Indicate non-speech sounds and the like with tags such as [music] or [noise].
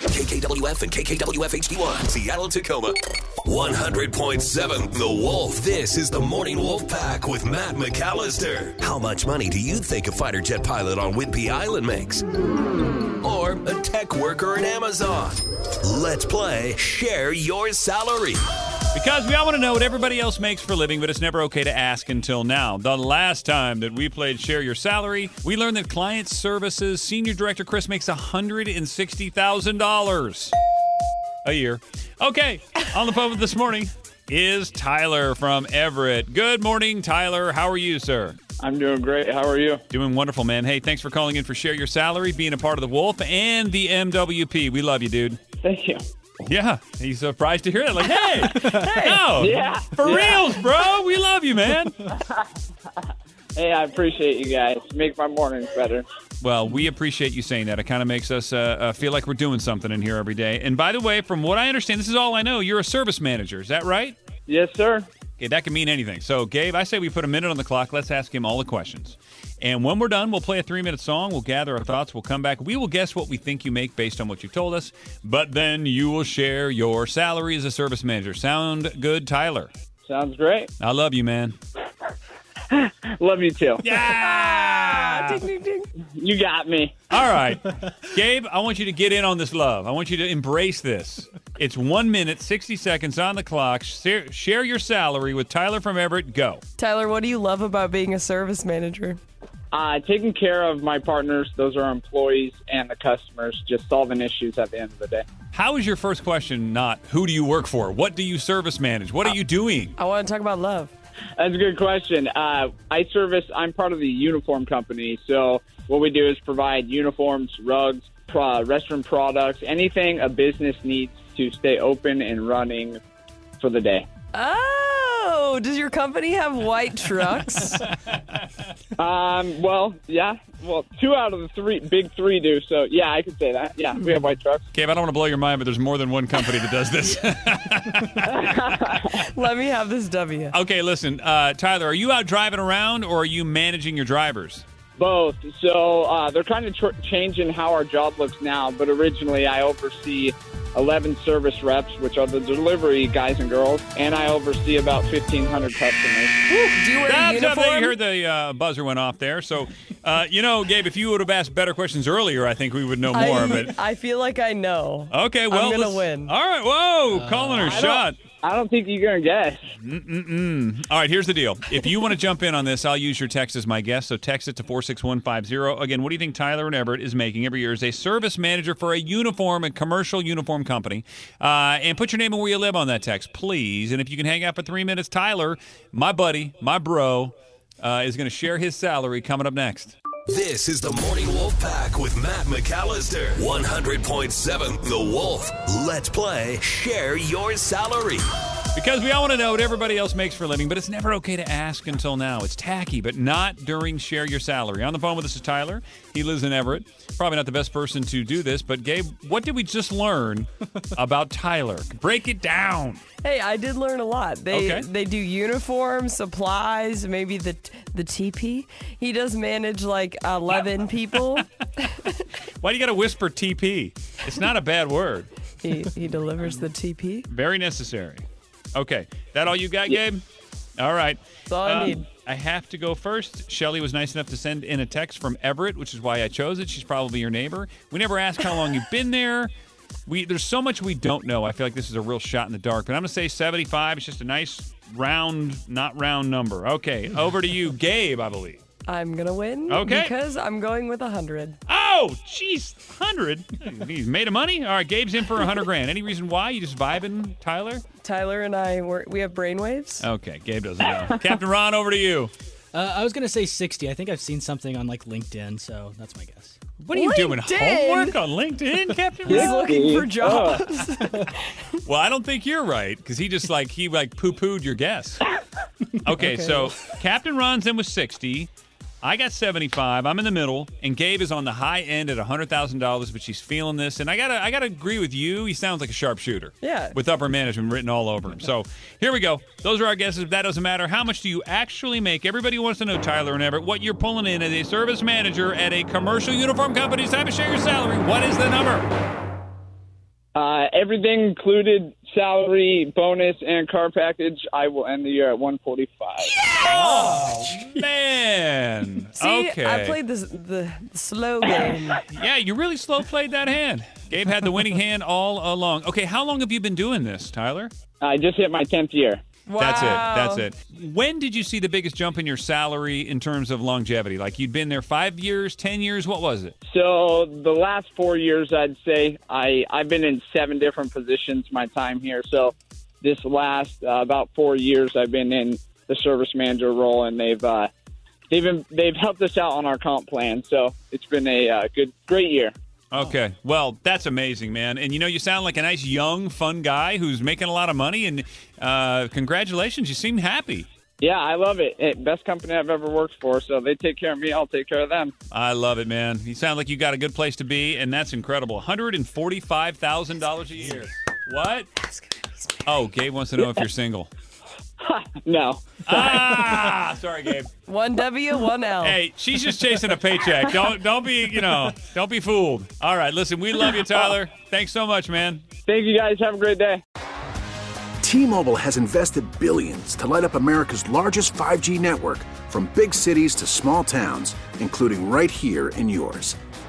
KKWF and KKWF HD1, Seattle, Tacoma. 100.7 The Wolf. This is the Morning Wolf Pack with Matt McAllister. How much money do you think a fighter jet pilot on Whidbey Island makes? Or a tech worker at Amazon? Let's play Share Your Salary. Because we all want to know what everybody else makes for a living, but it's never okay to ask until now. The last time that we played Share Your Salary, we learned that Client Services Senior Director Chris makes $160,000 a year. Okay, on the phone with this morning is Tyler from Everett. Good morning, Tyler. How are you, sir? I'm doing great. How are you? Doing wonderful, man. Hey, thanks for calling in for Share Your Salary, being a part of the Wolf and the MWP. We love you, dude. Thank you. Yeah, he's surprised to hear that. Like, hey, [laughs] hey, no, Yeah, for yeah. reals, bro. We love you, man. [laughs] Hey, I appreciate you guys. Make my mornings better. Well, we appreciate you saying that. It kind of makes us uh, uh, feel like we're doing something in here every day. And by the way, from what I understand, this is all I know. You're a service manager. Is that right? Yes, sir. Okay, that can mean anything. So, Gabe, I say we put a minute on the clock. Let's ask him all the questions. And when we're done, we'll play a three minute song. We'll gather our thoughts. We'll come back. We will guess what we think you make based on what you've told us. But then you will share your salary as a service manager. Sound good, Tyler? Sounds great. I love you, man. [laughs] Love you too. Yeah! Ah, ding, ding, ding. You got me. All right. Gabe, I want you to get in on this love. I want you to embrace this. It's one minute, 60 seconds on the clock. Share, share your salary with Tyler from Everett. Go. Tyler, what do you love about being a service manager? Uh, taking care of my partners, those are our employees and the customers, just solving issues at the end of the day. How is your first question not who do you work for? What do you service manage? What are you doing? I want to talk about love. That's a good question. Uh, I service, I'm part of the uniform company. So what we do is provide uniforms, rugs, pro- restroom products, anything a business needs to stay open and running for the day. Oh, does your company have white trucks? [laughs] Um, well, yeah. Well, two out of the three, big three do. So, yeah, I could say that. Yeah, we have white trucks. Gabe, I don't want to blow your mind, but there's more than one company that does this. [laughs] Let me have this W. okay, listen, uh, Tyler, are you out driving around or are you managing your drivers? Both. So uh, they're kind of tr- changing how our job looks now. But originally, I oversee 11 service reps, which are the delivery guys and girls, and I oversee about 1,500 customers. Do you wear a That's how uniform? they heard the uh, buzzer went off there. So, uh, you know, Gabe, if you would have asked better questions earlier, I think we would know more. I, [laughs] but I feel like I know. okay, well, I'm gonna let's- win. All right, whoa, calling her shot. I don't think you're going to guess. All right, here's the deal. If you want to jump in on this, I'll use your text as my guest. So text it to 46150. Again, what do you think Tyler and Everett is making every year as a service manager for a uniform and commercial uniform company? Uh, and put your name and where you live on that text, please. And if you can hang out for three minutes, Tyler, my buddy, my bro, uh, is going to share his salary coming up next. This is the Morning Wolf Pack with Matt McAllister. 100.7 The Wolf. Let's play Share Your Salary. Because we all want to know what everybody else makes for a living, but it's never okay to ask until now. It's tacky, but not during Share Your Salary. On the phone with us is Tyler. He lives in Everett. Probably not the best person to do this, but Gabe, what did we just learn [laughs] about Tyler? Break it down. Hey, I did learn a lot. They Okay. they do uniforms, supplies, maybe the the TP. He does manage like 11 people. [laughs] [laughs] Why do you got to whisper TP? It's not a bad word. he he delivers the TP. Very necessary. Okay, that all you got, Gabe? All right. That's all I Uh, need. I have to go first. Shelly was nice enough to send in a text from Everett, which is why I chose it. She's probably your neighbor. We never ask how long you've been there. We there's so much we don't know. I feel like this is a real shot in the dark. But I'm gonna say 75. It's just a nice round, not round number. Okay, over to you, Gabe. I believe. I'm gonna win. Okay. Because I'm going with a hundred. Oh, jeez, hundred. He's made of money. All right, Gabe's in for a hundred grand. Any reason why? You just vibing, Tyler? Tyler and I were we have brainwaves. Okay, Gabe doesn't know. [laughs] Captain Ron, over to you. Uh, I was gonna say 60. I think I've seen something on like LinkedIn, so that's my guess. What are you doing? LinkedIn? Homework on LinkedIn, Captain? He's Ron? looking for jobs. [laughs] Well, I don't think you're right because he just like he like poo pooed your guess. [laughs] Okay, so Captain Ron's in with sixty. I got seventy five. I'm in the middle, and Gabe is on the high end at hundred thousand dollars, but she's feeling this. And I gotta I gotta agree with you. He sounds like a sharpshooter. Yeah. With upper management written all over him. So here we go. Those are our guesses. That doesn't matter. How much do you actually make? Everybody wants to know, Tyler and Everett, what you're pulling in as a service manager at a commercial uniform company. It's time to share your salary. What is the number? Uh, everything included salary, bonus, and car package. I will end the year at 145. Oh Man. See, okay. I played this, the, the slow game. Yeah, you really slow played that hand. Gabe had the winning hand all along. Okay, how long have you been doing this, Tyler? I just hit my 10th year. Wow. That's it. That's it. When did you see the biggest jump in your salary in terms of longevity? Like you'd been there five years, ten years? What was it? So the last four years, I'd say I I've been in seven different positions my time here. So this last uh, about four years, I've been in the service manager role, and they've uh, they've been, they've helped us out on our comp plan. So it's been a uh, good great year. Okay. Well, that's amazing, man. And you know, you sound like a nice, young, fun guy who's making a lot of money. And uh, congratulations, you seem happy. Yeah, I love it. Eh, Best company I've ever worked for. So they take care of me. I'll take care of them. I love it, man. You sound like you got a good place to be, and that's incredible. $145,000 a year. What? Oh, Gabe wants to know if you're single. [laughs] No. ah, sorry, Gabe. One W, one L. Hey, she's just chasing a paycheck. Don't don't be, you know, don't be fooled. All right, listen, we love you, Tyler. Thanks so much, man. Thank you guys. Have a great day. T-Mobile has invested billions to light up America's largest 5G network from big cities to small towns, including right here in yours.